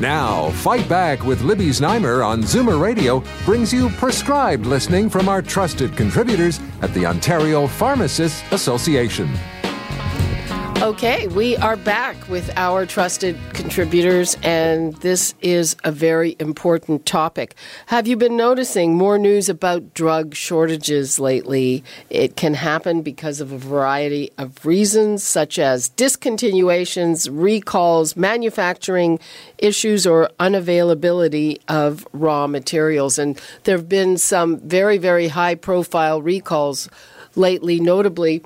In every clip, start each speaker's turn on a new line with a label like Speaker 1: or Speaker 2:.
Speaker 1: Now, Fight Back with Libby Znaimer on Zoomer Radio brings you prescribed listening from our trusted contributors at the Ontario Pharmacists Association.
Speaker 2: Okay, we are back with our trusted contributors, and this is a very important topic. Have you been noticing more news about drug shortages lately? It can happen because of a variety of reasons, such as discontinuations, recalls, manufacturing issues, or unavailability of raw materials. And there have been some very, very high profile recalls lately, notably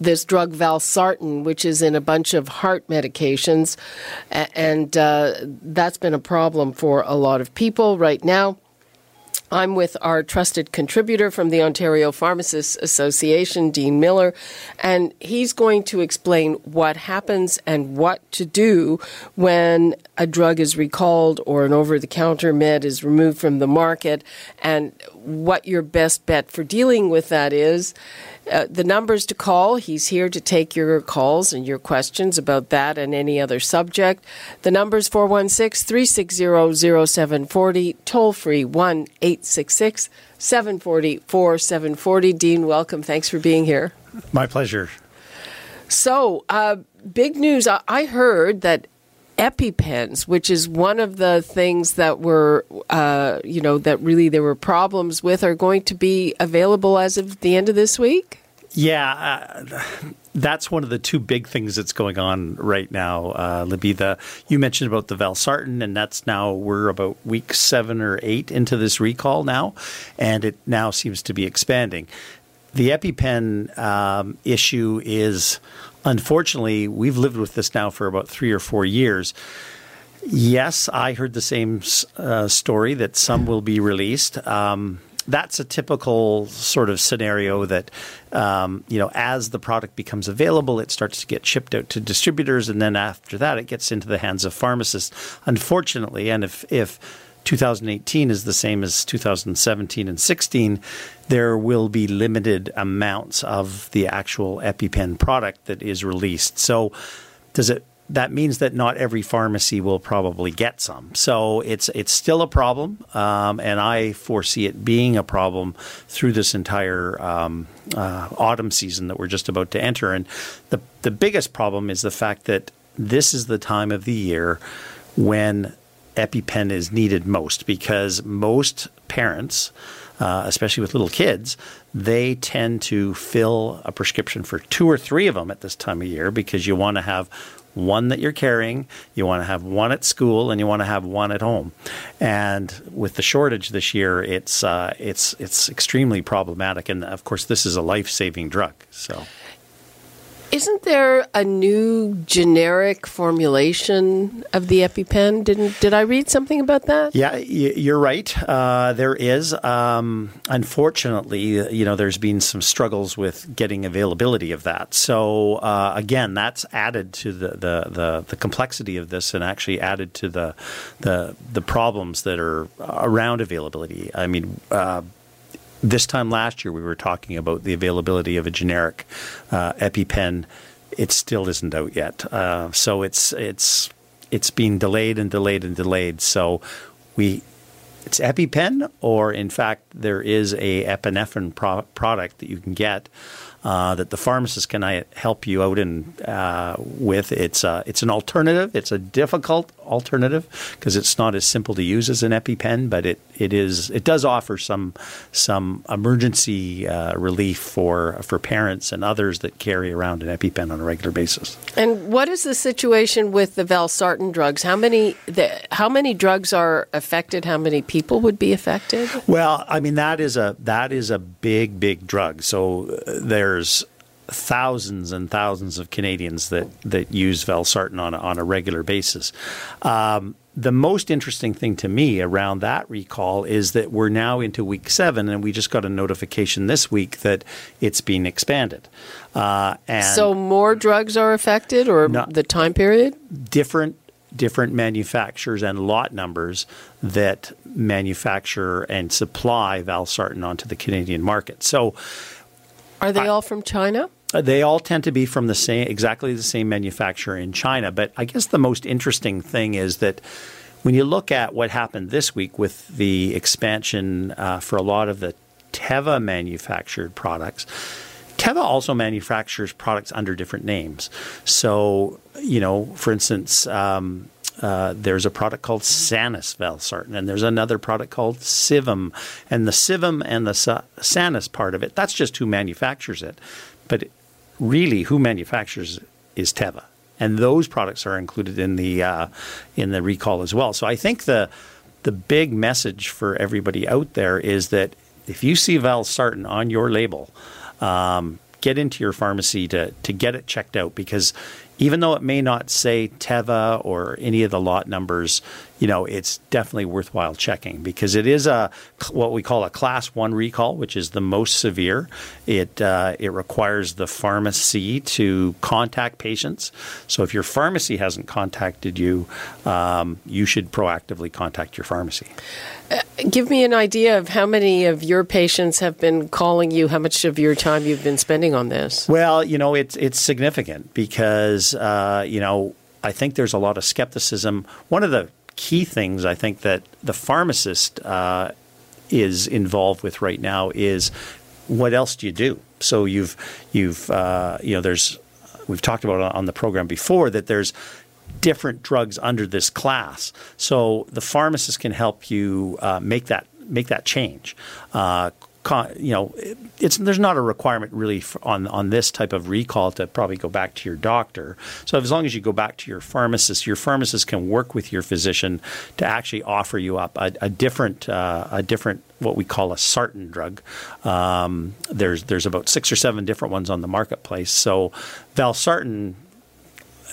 Speaker 2: this drug valsartan, which is in a bunch of heart medications, and uh, that's been a problem for a lot of people right now. I'm with our trusted contributor from the Ontario Pharmacists Association, Dean Miller, and he's going to explain what happens and what to do when a drug is recalled or an over the counter med is removed from the market and what your best bet for dealing with that is. Uh, the numbers to call, he's here to take your calls and your questions about that and any other subject. The number is 416 360 0740, toll free 1 866 740 4740. Dean, welcome. Thanks for being here.
Speaker 3: My pleasure.
Speaker 2: So, uh, big news. I heard that EpiPens, which is one of the things that were, uh, you know, that really there were problems with, are going to be available as of the end of this week?
Speaker 3: Yeah, uh, that's one of the two big things that's going on right now, uh, Libby. The you mentioned about the valsartan, and that's now we're about week seven or eight into this recall now, and it now seems to be expanding. The EpiPen um, issue is unfortunately, we've lived with this now for about three or four years. Yes, I heard the same uh, story that some will be released. Um, that's a typical sort of scenario that um, you know as the product becomes available it starts to get shipped out to distributors and then after that it gets into the hands of pharmacists unfortunately and if if 2018 is the same as 2017 and 16, there will be limited amounts of the actual EpiPen product that is released. So, does it? That means that not every pharmacy will probably get some. So it's it's still a problem, um, and I foresee it being a problem through this entire um, uh, autumn season that we're just about to enter. And the the biggest problem is the fact that this is the time of the year when EpiPen is needed most because most parents, uh, especially with little kids, they tend to fill a prescription for two or three of them at this time of year because you want to have one that you're carrying, you want to have one at school, and you want to have one at home. And with the shortage this year, it's uh, it's it's extremely problematic. And of course, this is a life saving drug. So.
Speaker 2: Isn't there a new generic formulation of the EpiPen? Didn't did I read something about that?
Speaker 3: Yeah, you're right. Uh, there is. Um, unfortunately, you know, there's been some struggles with getting availability of that. So uh, again, that's added to the, the, the, the, complexity of this, and actually added to the the the problems that are around availability. I mean. Uh, this time last year, we were talking about the availability of a generic uh, EpiPen. It still isn't out yet, uh, so it's it's it's been delayed and delayed and delayed. So we it's EpiPen, or in fact, there is a epinephrine pro- product that you can get uh, that the pharmacist can help you out in uh, with. It's uh, it's an alternative. It's a difficult alternative because it's not as simple to use as an EpiPen, but it, it is it does offer some some emergency uh, relief for for parents and others that carry around an EpiPen on a regular basis.
Speaker 2: And what is the situation with the valsartan drugs? How many the, how many drugs are affected? How many people would be affected?
Speaker 3: Well, I mean that is a that is a big big drug. So there there's thousands and thousands of Canadians that that use valsartan on a, on a regular basis. Um, the most interesting thing to me around that recall is that we're now into week seven, and we just got a notification this week that it's being expanded.
Speaker 2: Uh, and so more drugs are affected, or the time period?
Speaker 3: Different different manufacturers and lot numbers that manufacture and supply valsartan onto the Canadian market. So,
Speaker 2: are they I, all from China?
Speaker 3: Uh, they all tend to be from the same, exactly the same manufacturer in China. But I guess the most interesting thing is that when you look at what happened this week with the expansion uh, for a lot of the Teva manufactured products, Teva also manufactures products under different names. So, you know, for instance, um, uh, there's a product called Sanis Valsartan, and there's another product called Sivem. And the Sivem and the Sa- Sanis part of it, that's just who manufactures it. But really, who manufactures is Teva. And those products are included in the uh, in the recall as well. So I think the the big message for everybody out there is that if you see Valsartan on your label, um, get into your pharmacy to to get it checked out because even though it may not say Teva or any of the lot numbers, you know, it's definitely worthwhile checking because it is a what we call a class one recall, which is the most severe. It uh, it requires the pharmacy to contact patients. So if your pharmacy hasn't contacted you, um, you should proactively contact your pharmacy.
Speaker 2: Uh, give me an idea of how many of your patients have been calling you. How much of your time you've been spending on this?
Speaker 3: Well, you know, it's it's significant because uh, you know I think there's a lot of skepticism. One of the key things I think that the pharmacist uh, is involved with right now is what else do you do? So you've you've uh, you know there's we've talked about on the program before that there's different drugs under this class. So the pharmacist can help you uh, make that make that change. Uh, you know, it's there's not a requirement really on on this type of recall to probably go back to your doctor. So as long as you go back to your pharmacist, your pharmacist can work with your physician to actually offer you up a, a different uh, a different what we call a sartan drug. Um, there's there's about six or seven different ones on the marketplace. So valsartan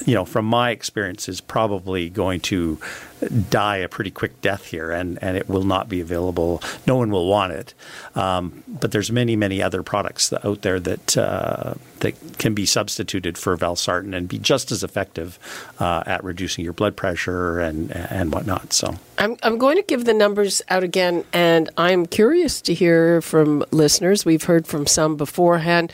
Speaker 3: you know, from my experience, is probably going to die a pretty quick death here, and, and it will not be available. No one will want it. Um, but there's many, many other products out there that uh, that can be substituted for valsartan and be just as effective uh, at reducing your blood pressure and and whatnot. So
Speaker 2: I'm I'm going to give the numbers out again, and I'm curious to hear from listeners. We've heard from some beforehand.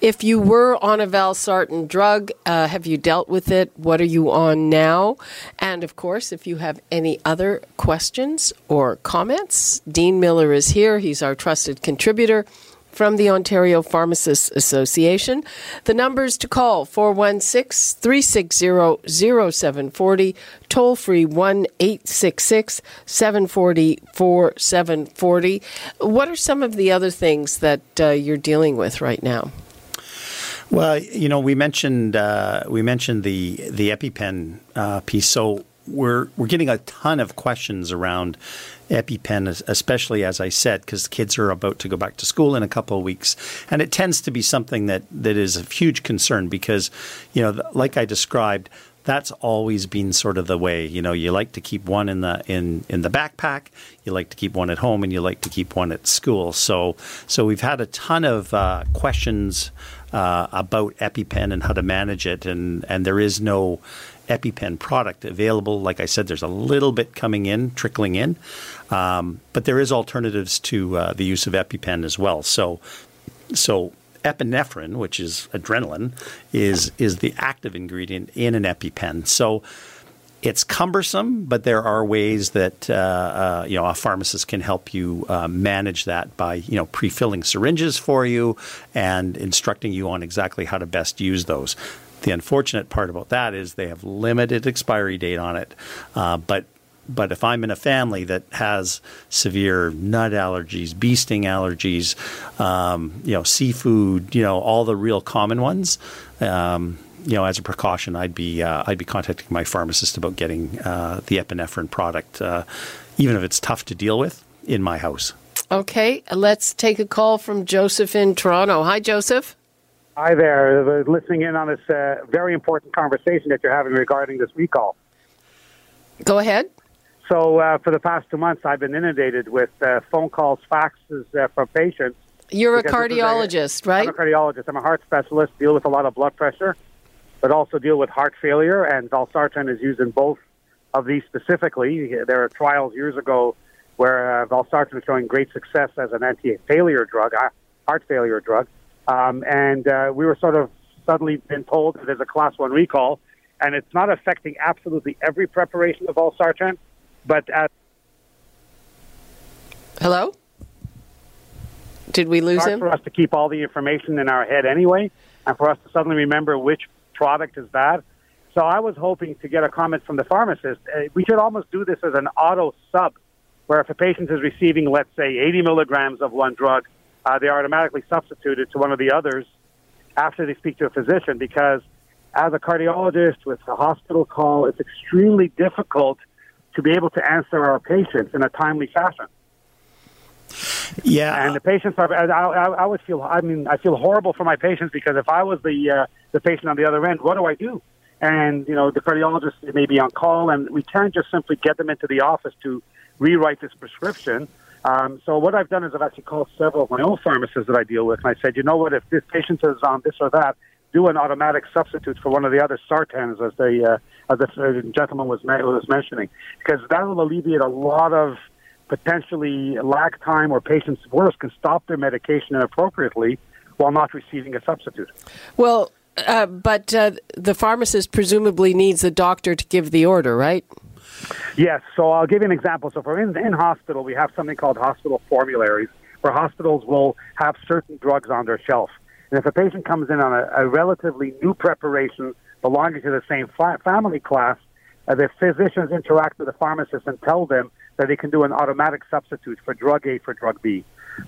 Speaker 2: If you were on a valsartan drug, uh, have you dealt with it? What are you on now? And of course, if you have any other questions or comments, Dean Miller is here. He's our trusted contributor from the Ontario Pharmacists Association. The numbers to call 416 360 0740, toll free 1 866 740 4740. What are some of the other things that uh, you're dealing with right now?
Speaker 3: Well, you know, we mentioned uh, we mentioned the the EpiPen uh, piece. So we're we're getting a ton of questions around EpiPen, especially as I said, because kids are about to go back to school in a couple of weeks, and it tends to be something that that is of huge concern because, you know, like I described, that's always been sort of the way. You know, you like to keep one in the in in the backpack, you like to keep one at home, and you like to keep one at school. So so we've had a ton of uh, questions uh, about EpiPen and how to manage it, and and there is no EpiPen product available. Like I said, there's a little bit coming in, trickling in, um, but there is alternatives to uh, the use of EpiPen as well. So, so epinephrine, which is adrenaline, is is the active ingredient in an EpiPen. So. It's cumbersome, but there are ways that uh, uh, you know a pharmacist can help you uh, manage that by you know pre-filling syringes for you and instructing you on exactly how to best use those. The unfortunate part about that is they have limited expiry date on it. Uh, but but if I'm in a family that has severe nut allergies, bee sting allergies, um, you know, seafood, you know, all the real common ones, um, you know, as a precaution, I'd be uh, I'd be contacting my pharmacist about getting uh, the epinephrine product, uh, even if it's tough to deal with, in my house.
Speaker 2: Okay, let's take a call from Joseph in Toronto. Hi, Joseph.
Speaker 4: Hi there. Listening in on this uh, very important conversation that you're having regarding this recall.
Speaker 2: Go ahead.
Speaker 4: So, uh, for the past two months, I've been inundated with uh, phone calls, faxes uh, from patients.
Speaker 2: You're a cardiologist,
Speaker 4: a,
Speaker 2: right?
Speaker 4: I'm a cardiologist. I'm a heart specialist, deal with a lot of blood pressure, but also deal with heart failure, and valsartan is used in both of these specifically. There are trials years ago where uh, valsartan was showing great success as an anti-failure drug, uh, heart failure drug. Um, and uh, we were sort of suddenly been told that there's a class one recall, and it's not affecting absolutely every preparation of valsartan, but at
Speaker 2: hello. Did we lose
Speaker 4: hard
Speaker 2: him?
Speaker 4: for us to keep all the information in our head anyway, and for us to suddenly remember which product is bad. So I was hoping to get a comment from the pharmacist. Uh, we should almost do this as an auto sub, where if a patient is receiving, let's say, 80 milligrams of one drug, uh, they are automatically substituted to one of the others after they speak to a physician because as a cardiologist with a hospital call, it's extremely difficult to be able to answer our patients in a timely fashion.
Speaker 3: Yeah,
Speaker 4: and the patients are. I, I, I would feel. I mean, I feel horrible for my patients because if I was the uh, the patient on the other end, what do I do? And you know, the cardiologist may be on call, and we can't just simply get them into the office to rewrite this prescription. Um, so what I've done is I've actually called several of my own pharmacists that I deal with, and I said, you know what, if this patient is on this or that, do an automatic substitute for one of the other sartans, as the uh, as the gentleman was was mentioning, because that will alleviate a lot of potentially lack time, or patients worse can stop their medication inappropriately while not receiving a substitute.
Speaker 2: Well, uh, but uh, the pharmacist presumably needs the doctor to give the order, right?
Speaker 4: Yes. So I'll give you an example. So for in, in hospital, we have something called hospital formularies, where hospitals will have certain drugs on their shelf. And if a patient comes in on a, a relatively new preparation belonging to the same fa- family class, uh, the physicians interact with the pharmacist and tell them that they can do an automatic substitute for drug A for drug B.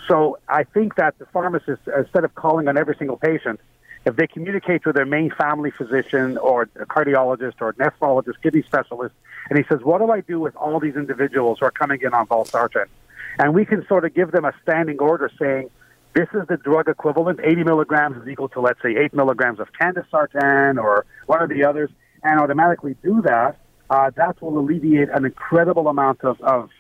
Speaker 4: So I think that the pharmacist, instead of calling on every single patient, if they communicate with their main family physician or a cardiologist or a nephrologist, kidney specialist, and he says, what do I do with all these individuals who are coming in on valsartan? And we can sort of give them a standing order saying, this is the drug equivalent. 80 milligrams is equal to, let's say, 8 milligrams of candesartan or one of the others, and automatically do that uh, that will alleviate an incredible amount of, of,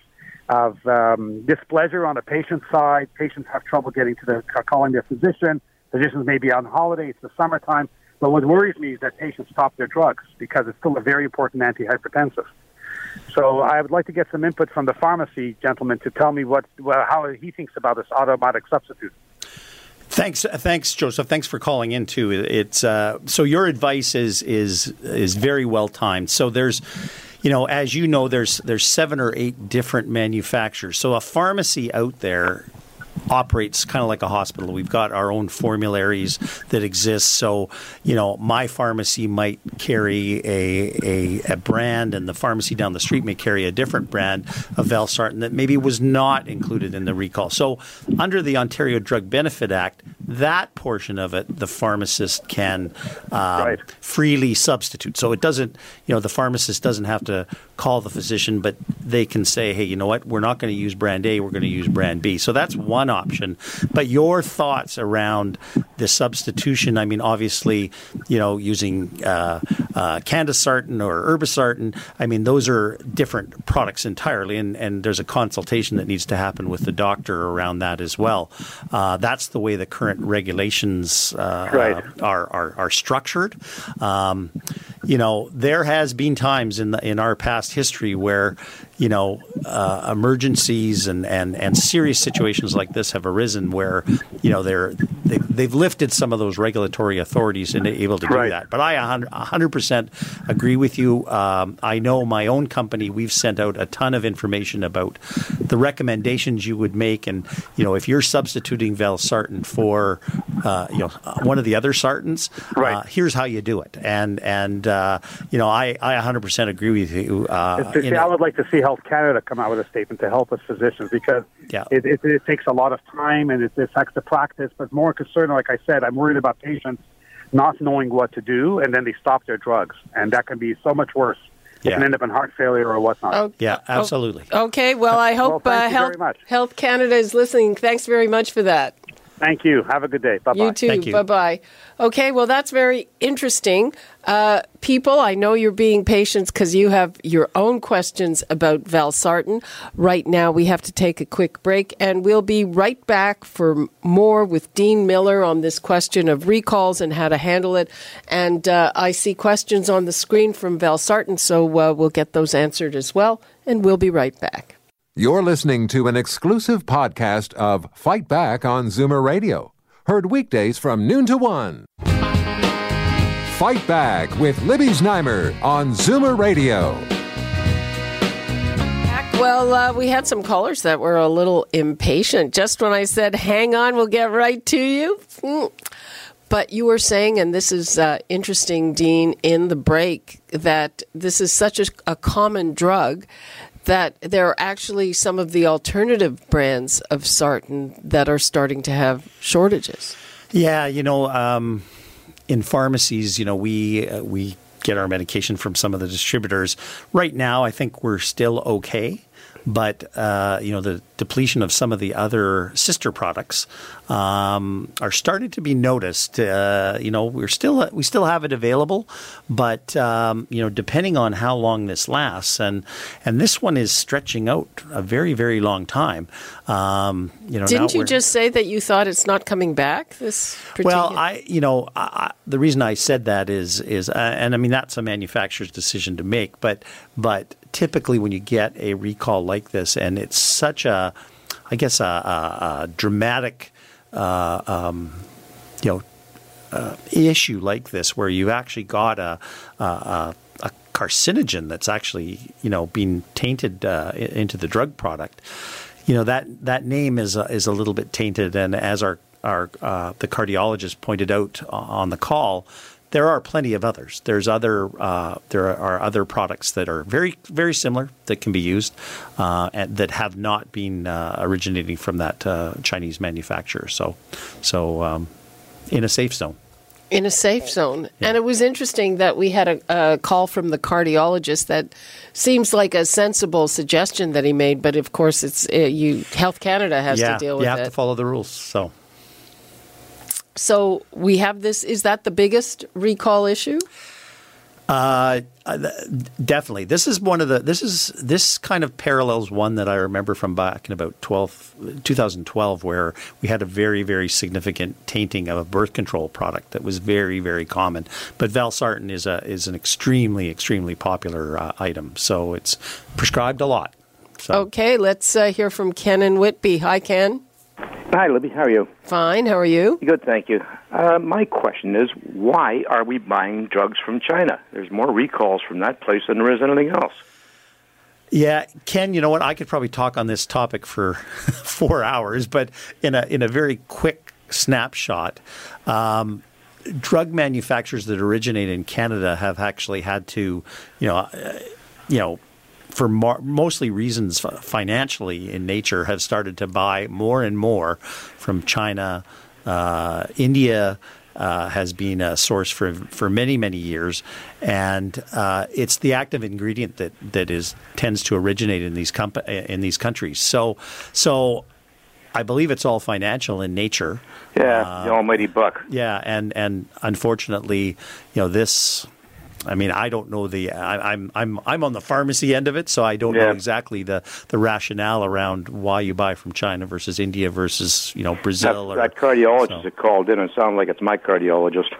Speaker 4: of um, displeasure on the patient side. Patients have trouble getting to the calling their physician. Physicians may be on holiday. It's the summertime. But what worries me is that patients stop their drugs because it's still a very important antihypertensive. So I would like to get some input from the pharmacy gentleman to tell me what well, how he thinks about this automatic substitute.
Speaker 3: Thanks, thanks, Joseph. Thanks for calling in too. It's uh, so your advice is is is very well timed. So there's, you know, as you know, there's there's seven or eight different manufacturers. So a pharmacy out there operates kind of like a hospital. We've got our own formularies that exist. So, you know, my pharmacy might carry a, a, a, brand, and the pharmacy down the street may carry a different brand of Valsartan that maybe was not included in the recall. So, under the Ontario Drug Benefit Act, that portion of it, the pharmacist can um, right. freely substitute. So it doesn't, you know, the pharmacist doesn't have to call the physician, but they can say, hey, you know what, we're not going to use brand A, we're going to use brand B. So that's one option. But your thoughts around the substitution, I mean, obviously, you know, using uh, uh, candesartan or irbesartan, I mean, those are different products entirely, and, and there's a consultation that needs to happen with the doctor around that as well. Uh, that's the way the current regulations uh,
Speaker 4: right.
Speaker 3: are, are, are structured. Um, you know, there has been times in the, in our past history where you know, uh, emergencies and, and, and serious situations like this have arisen where, you know, they're, they, they've lifted some of those regulatory authorities and able to do
Speaker 4: right.
Speaker 3: that. But I 100% agree with you. Um, I know my own company, we've sent out a ton of information about the recommendations you would make. And, you know, if you're substituting valsartan for, uh, you know, one of the other sartans,
Speaker 4: right.
Speaker 3: uh, here's how you do it. And, and uh, you know, I, I 100% agree with you.
Speaker 4: Uh, see, I would like to see how Health Canada come out with a statement to help us physicians because
Speaker 3: yeah.
Speaker 4: it, it, it, takes a lot of time and it affects the practice. But more concerned, like I said, I'm worried about patients not knowing what to do and then they stop their drugs, and that can be so much worse. It yeah. can end up in heart failure or whatnot.
Speaker 2: Oh,
Speaker 3: yeah, absolutely.
Speaker 2: Okay, well, I hope
Speaker 4: well,
Speaker 2: uh,
Speaker 4: Health,
Speaker 2: Health Canada is listening. Thanks very much for that.
Speaker 4: Thank you. Have a good day. Bye bye.
Speaker 2: You too. Bye bye. Okay, well, that's very interesting. Uh, people, I know you're being patient because you have your own questions about Val Valsartan. Right now, we have to take a quick break, and we'll be right back for more with Dean Miller on this question of recalls and how to handle it. And uh, I see questions on the screen from Val Valsartan, so uh, we'll get those answered as well, and we'll be right back.
Speaker 1: You're listening to an exclusive podcast of Fight Back on Zoomer Radio, heard weekdays from noon to one. Fight Back with Libby Znaimer on Zoomer Radio.
Speaker 2: Well, uh, we had some callers that were a little impatient. Just when I said, hang on, we'll get right to you. Mm. But you were saying, and this is uh, interesting, Dean, in the break, that this is such a, a common drug that there are actually some of the alternative brands of sartan that are starting to have shortages.
Speaker 3: Yeah, you know, um, in pharmacies, you know, we uh, we get our medication from some of the distributors. Right now, I think we're still okay but uh, you know the depletion of some of the other sister products um, are starting to be noticed. Uh, you know, we're still we still have it available, but um, you know, depending on how long this lasts, and and this one is stretching out a very very long time. Um, you know,
Speaker 2: didn't you just say that you thought it's not coming back? This particular-
Speaker 3: well, I you know I, the reason I said that is is uh, and I mean that's a manufacturer's decision to make, but but typically when you get a recall like this, and it's such a, I guess, a, a, a dramatic, uh, um, you know, uh, issue like this, where you've actually got a, a, carcinogen that's actually, you know, being tainted uh, into the drug product. You know that that name is a, is a little bit tainted, and as our our uh, the cardiologist pointed out on the call, there are plenty of others. There's other uh, there are other products that are very very similar that can be used uh, and that have not been uh, originating from that uh, Chinese manufacturer. So so um, in a safe zone.
Speaker 2: In a safe zone. Yeah. And it was interesting that we had a, a, call from the cardiologist that seems like a sensible suggestion that he made, but of course, it's uh, you. Health Canada has
Speaker 3: yeah,
Speaker 2: to deal with
Speaker 3: it. You have
Speaker 2: it.
Speaker 3: to follow the rules. So
Speaker 2: so we have this. Is that the biggest recall issue?
Speaker 3: Uh, definitely. This is one of the. This is this kind of parallels one that I remember from back in about 12, 2012, where we had a very very significant tainting of a birth control product that was very very common. But valsartan is a is an extremely extremely popular uh, item, so it's prescribed a lot. So.
Speaker 2: Okay, let's uh, hear from Ken and Whitby. Hi, Ken.
Speaker 5: Hi, Libby. How are you?
Speaker 2: Fine. How are you?
Speaker 5: Good, thank you. Uh, my question is why are we buying drugs from China? There's more recalls from that place than there is anything else.
Speaker 3: Yeah, Ken, you know what? I could probably talk on this topic for four hours, but in a in a very quick snapshot, um, drug manufacturers that originate in Canada have actually had to, you know, uh, you know, for mar- mostly reasons financially in nature, have started to buy more and more from China, uh, India. Uh, has been a source for for many many years, and uh, it's the active ingredient that that is tends to originate in these comp- in these countries. So so I believe it's all financial in nature.
Speaker 5: Yeah, uh, the almighty buck.
Speaker 3: Yeah, and and unfortunately, you know this I mean, I don't know the. I, am I'm I'm on the pharmacy end of it, so I don't yeah. know exactly the, the rationale around why you buy from China versus India versus you know Brazil.
Speaker 5: That,
Speaker 3: or,
Speaker 5: that cardiologist so. that called in and sounded like it's my cardiologist.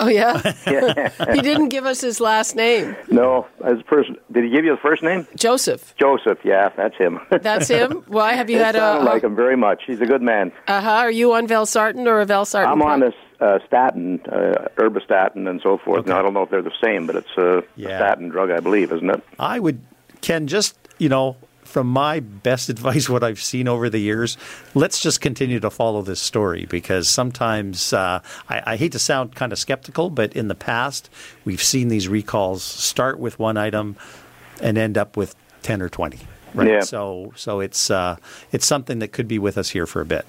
Speaker 2: Oh yeah, he didn't give us his last name.
Speaker 5: No, as person, did he give you the first name?
Speaker 2: Joseph.
Speaker 5: Joseph, yeah, that's him.
Speaker 2: that's him. Why have you
Speaker 5: it
Speaker 2: had
Speaker 5: a? I like him very much. He's a good man.
Speaker 2: Uh huh. Are you on Valsartan or a Valsartan?
Speaker 5: I'm on this uh, statin, uh, Erbistatin, and so forth. Okay. Now I don't know if they're the same, but it's a, yeah. a statin drug, I believe, isn't it?
Speaker 3: I would, Ken, just you know, from my best advice, what I've seen over the years, let's just continue to follow this story because sometimes uh, I, I, hate to sound kind of skeptical, but in the past, we've seen these recalls start with one item and end up with 10 or 20. Right.
Speaker 5: Yeah.
Speaker 3: So, so it's, uh, it's something that could be with us here for a bit.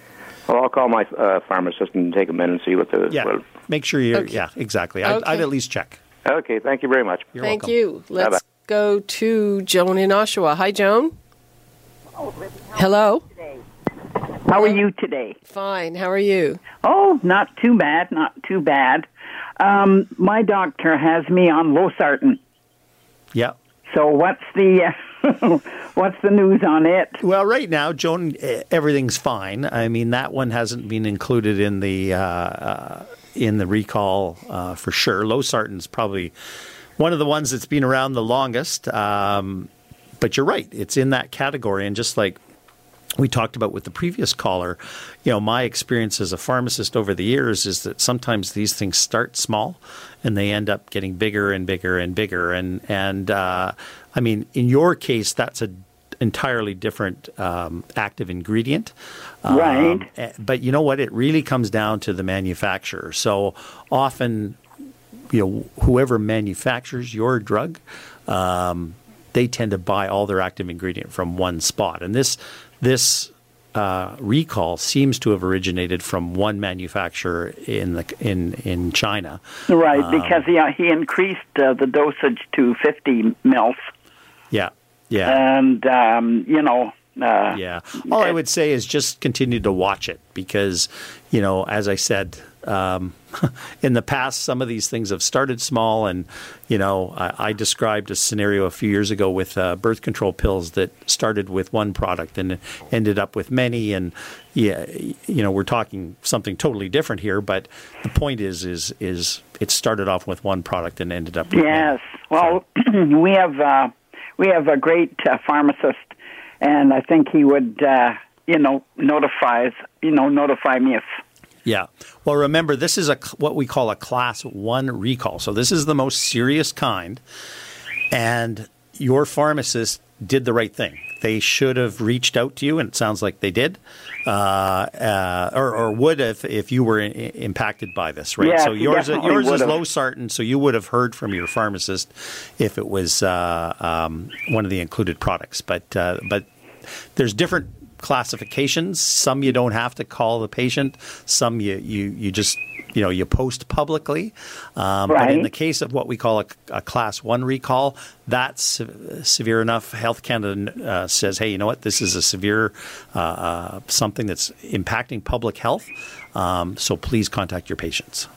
Speaker 5: Well, I'll call my uh, pharmacist and take them in and see what the.
Speaker 3: Yeah.
Speaker 5: What,
Speaker 3: Make sure you. Okay. Yeah, exactly. I'd, okay. I'd, at least check.
Speaker 5: Okay. Thank you very much.
Speaker 3: You're
Speaker 2: Thank
Speaker 3: welcome.
Speaker 2: you. Let's Bye-bye. go to Joan in Oshawa. Hi, Joan. Hello.
Speaker 6: How are you today?
Speaker 2: Fine. How are you?
Speaker 6: Oh, not too bad, not too bad. Um, my doctor has me on losartan.
Speaker 3: Yeah.
Speaker 6: So what's the uh, what's the news on it?
Speaker 3: Well, right now, Joan, everything's fine. I mean, that one hasn't been included in the uh, uh, in the recall uh, for sure. Losartan's probably one of the ones that's been around the longest. Um, but you're right; it's in that category, and just like we talked about with the previous caller, you know, my experience as a pharmacist over the years is that sometimes these things start small and they end up getting bigger and bigger and bigger. And and uh, I mean, in your case, that's a entirely different um, active ingredient. Um,
Speaker 6: right.
Speaker 3: Eh, but you know what? It really comes down to the manufacturer. So often, you know, whoever manufactures your drug. Um, they tend to buy all their active ingredient from one spot, and this this uh, recall seems to have originated from one manufacturer in the in in China.
Speaker 6: Right, um, because he he increased uh, the dosage to 50 mils.
Speaker 3: Yeah, yeah,
Speaker 6: and um, you know. Uh,
Speaker 3: yeah. All I would say is just continue to watch it because, you know, as I said, um, in the past, some of these things have started small, and you know, I, I described a scenario a few years ago with uh, birth control pills that started with one product and ended up with many, and yeah, you know, we're talking something totally different here. But the point is, is, is it started off with one product and ended up. with
Speaker 6: Yes.
Speaker 3: Many.
Speaker 6: Well, so. we have uh, we have a great uh, pharmacist, and I think he would, uh, you know, notifies you know notify me if
Speaker 3: yeah. Well, remember, this is a what we call a class one recall. So this is the most serious kind, and your pharmacist did the right thing. They should have reached out to you, and it sounds like they did, uh, uh, or, or, would if if you were in, impacted by this, right?
Speaker 6: Yeah,
Speaker 3: so yours yours is
Speaker 6: losartan,
Speaker 3: so you would have heard from your pharmacist if it was uh, um, one of the included products. But uh, but there's different classifications. Some you don't have to call the patient. Some you you, you just you know you post publicly. Um,
Speaker 6: right.
Speaker 3: But in the case of what we call a, a class one recall, that's severe enough. Health Canada uh, says, hey, you know what? This is a severe uh, uh, something that's impacting public health. Um, so please contact your patients.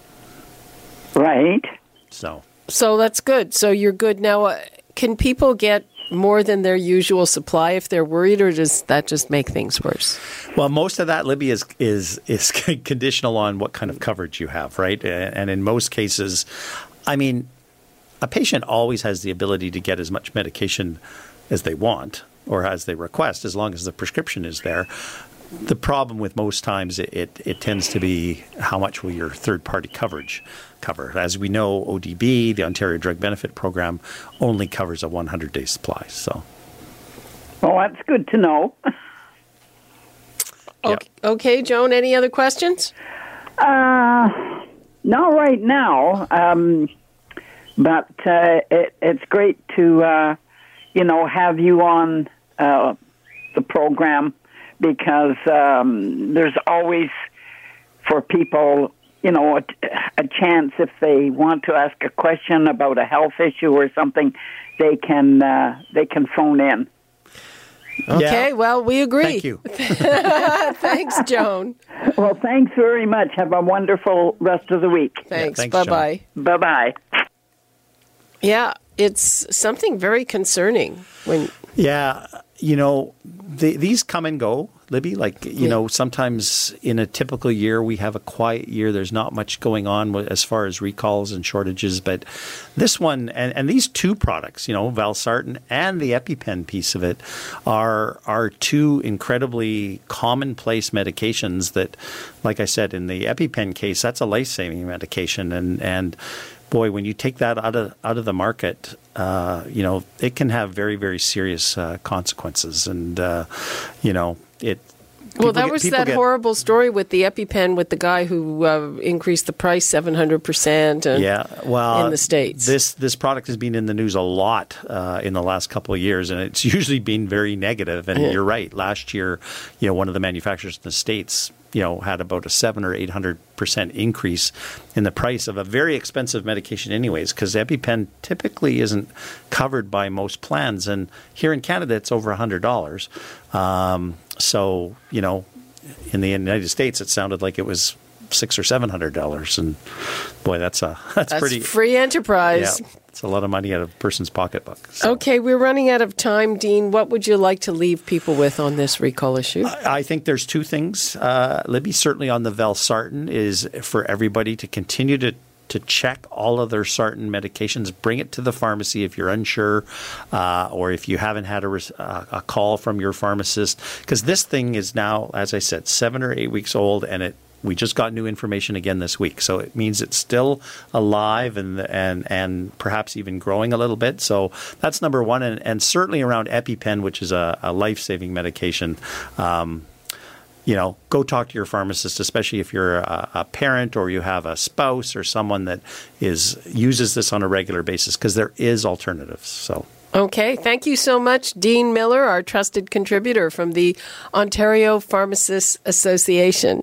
Speaker 6: Right.
Speaker 3: So.
Speaker 2: So that's good. So you're good now. Uh, can people get more than their usual supply if they're worried, or does that just make things worse?
Speaker 3: Well, most of that, Libby, is is is conditional on what kind of coverage you have, right? And in most cases, I mean, a patient always has the ability to get as much medication as they want or as they request, as long as the prescription is there. The problem with most times it, it, it, tends to be how much will your third party coverage cover. As we know, ODB, the Ontario Drug Benefit Program, only covers a 100 day supply. So,
Speaker 6: well, that's good to know.
Speaker 2: okay, okay, Joan. Any other questions?
Speaker 6: Uh, not right now. Um, but uh, it, it's great to, uh, you know, have you on uh, the program because um, there's always for people, you know, a, a, chance if they want to ask a question about a health issue or something, they can uh, they can phone in.
Speaker 2: Okay, yeah. well, we agree.
Speaker 3: Thank you.
Speaker 2: thanks, Joan.
Speaker 6: Well, thanks very much. Have a wonderful rest of the week.
Speaker 2: Thanks.
Speaker 3: Yeah, thanks
Speaker 2: bye bye.
Speaker 6: Bye bye.
Speaker 2: Yeah, it's something very concerning when.
Speaker 3: Yeah, you know, the, these come and go, Libby. Like, you yeah. know, sometimes in a typical year, we have a quiet year. There's not much going on as far as recalls and shortages. But this one, and, and these two products, you know, Valsartan and the EpiPen piece of it, are, are two incredibly commonplace medications that, like I said, in the EpiPen case, that's a life saving medication. And, and, boy, when you take that out of out of the market, uh, you know it can have very very serious uh, consequences, and uh, you know it.
Speaker 2: Well, that get, was that
Speaker 3: get,
Speaker 2: horrible story with the EpiPen with the guy who uh, increased the price seven hundred percent.
Speaker 3: Yeah, well,
Speaker 2: in the states,
Speaker 3: this this product has been in the news a lot uh, in the last couple of years, and it's usually been very negative. And yeah. you're right. Last year, you know, one of the manufacturers in the states you know had about a seven or eight hundred percent increase in the price of a very expensive medication, anyways, because EpiPen typically isn't covered by most plans, and here in Canada it's over a hundred dollars. Um, so you know in the United States, it sounded like it was six or seven hundred dollars, and boy, that's a that's,
Speaker 2: That's
Speaker 3: pretty
Speaker 2: free enterprise.
Speaker 3: Yeah, it's a lot of money out of a person's pocketbook. So
Speaker 2: Okay, we're running out of time, Dean. What would you like to leave people with on this recall issue?
Speaker 3: I think there's two things, uh, Libby. Certainly on the Valsartan is for everybody to continue to to check all of their sartan medications. Bring it to the pharmacy if you're unsure, uh, or if you haven't had a, res- uh, a call from your pharmacist, because this thing is now, as I said, seven or eight weeks old, and it. We just got new information again this week, so it means it's still alive and and and perhaps even growing a little bit. So that's number one, and, and certainly around EpiPen, which is a, a life saving medication. Um, you know, go talk to your pharmacist, especially if you're a, a, parent or you have a spouse or someone that is uses this on a regular basis, because there is alternatives. So.
Speaker 2: Okay, thank you so much, Dean Miller, our trusted contributor from the Ontario Pharmacists Association.